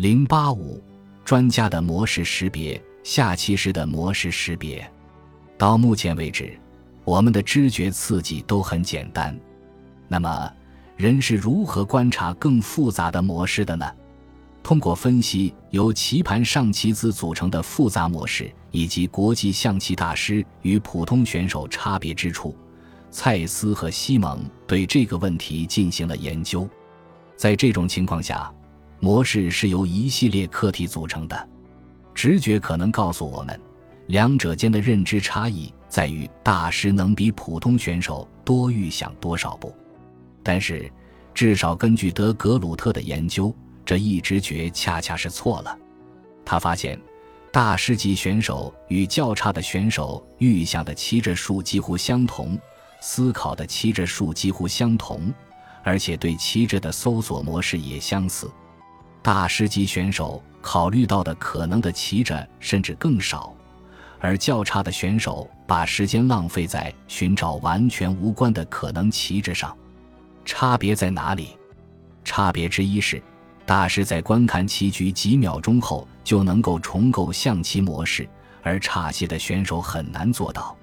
零八五，专家的模式识别，下棋时的模式识别。到目前为止，我们的知觉刺激都很简单。那么，人是如何观察更复杂的模式的呢？通过分析由棋盘上棋子组成的复杂模式，以及国际象棋大师与普通选手差别之处，蔡司和西蒙对这个问题进行了研究。在这种情况下，模式是由一系列课题组成的。直觉可能告诉我们，两者间的认知差异在于大师能比普通选手多预想多少步。但是，至少根据德格鲁特的研究。这一直觉恰恰是错了。他发现，大师级选手与较差的选手预想的棋着数几乎相同，思考的棋着数几乎相同，而且对棋着的搜索模式也相似。大师级选手考虑到的可能的棋着甚至更少，而较差的选手把时间浪费在寻找完全无关的可能棋子上。差别在哪里？差别之一是。大师在观看棋局几秒钟后就能够重构象棋模式，而差些的选手很难做到。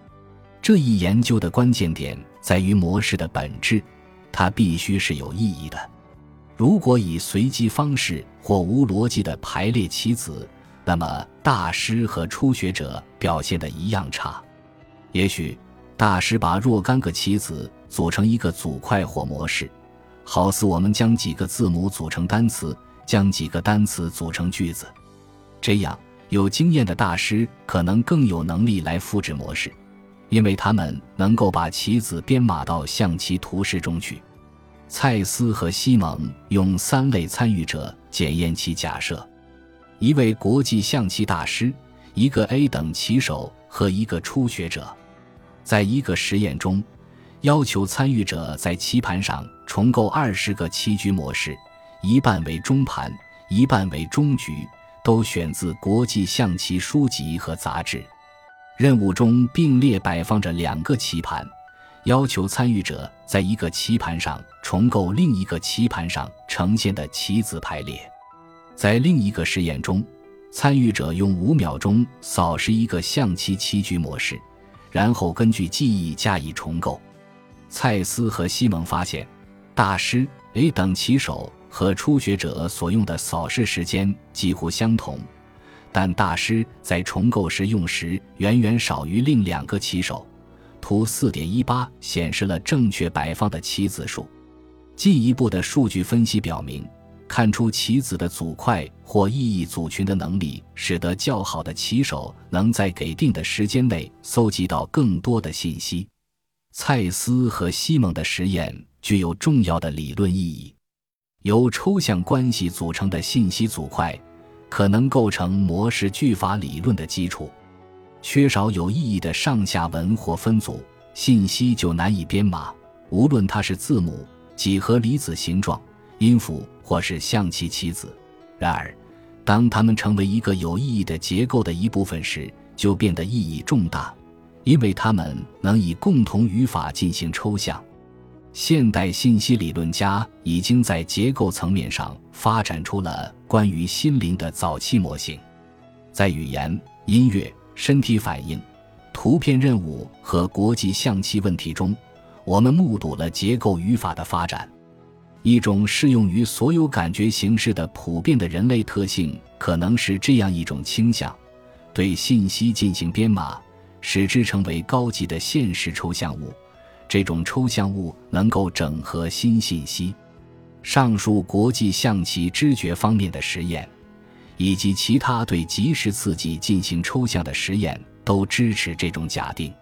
这一研究的关键点在于模式的本质，它必须是有意义的。如果以随机方式或无逻辑的排列棋子，那么大师和初学者表现的一样差。也许大师把若干个棋子组成一个组块或模式。好似我们将几个字母组成单词，将几个单词组成句子，这样有经验的大师可能更有能力来复制模式，因为他们能够把棋子编码到象棋图示中去。蔡司和西蒙用三类参与者检验其假设：一位国际象棋大师，一个 A 等棋手和一个初学者。在一个实验中。要求参与者在棋盘上重构二十个棋局模式，一半为中盘，一半为中局，都选自国际象棋书籍和杂志。任务中并列摆放着两个棋盘，要求参与者在一个棋盘上重构另一个棋盘上呈现的棋子排列。在另一个实验中，参与者用五秒钟扫视一个象棋棋局模式，然后根据记忆加以重构。蔡司和西蒙发现，大师 A 等棋手和初学者所用的扫视时间几乎相同，但大师在重构时用时远远少于另两个棋手。图四点一八显示了正确摆放的棋子数。进一步的数据分析表明，看出棋子的组块或意义组群的能力，使得较好的棋手能在给定的时间内搜集到更多的信息。蔡司和西蒙的实验具有重要的理论意义。由抽象关系组成的信息组块，可能构成模式句法理论的基础。缺少有意义的上下文或分组信息就难以编码，无论它是字母、几何离子形状、音符或是象棋棋子。然而，当它们成为一个有意义的结构的一部分时，就变得意义重大。因为它们能以共同语法进行抽象，现代信息理论家已经在结构层面上发展出了关于心灵的早期模型。在语言、音乐、身体反应、图片任务和国际象棋问题中，我们目睹了结构语法的发展。一种适用于所有感觉形式的普遍的人类特性，可能是这样一种倾向：对信息进行编码。使之成为高级的现实抽象物，这种抽象物能够整合新信息。上述国际象棋知觉方面的实验，以及其他对即时刺激进行抽象的实验，都支持这种假定。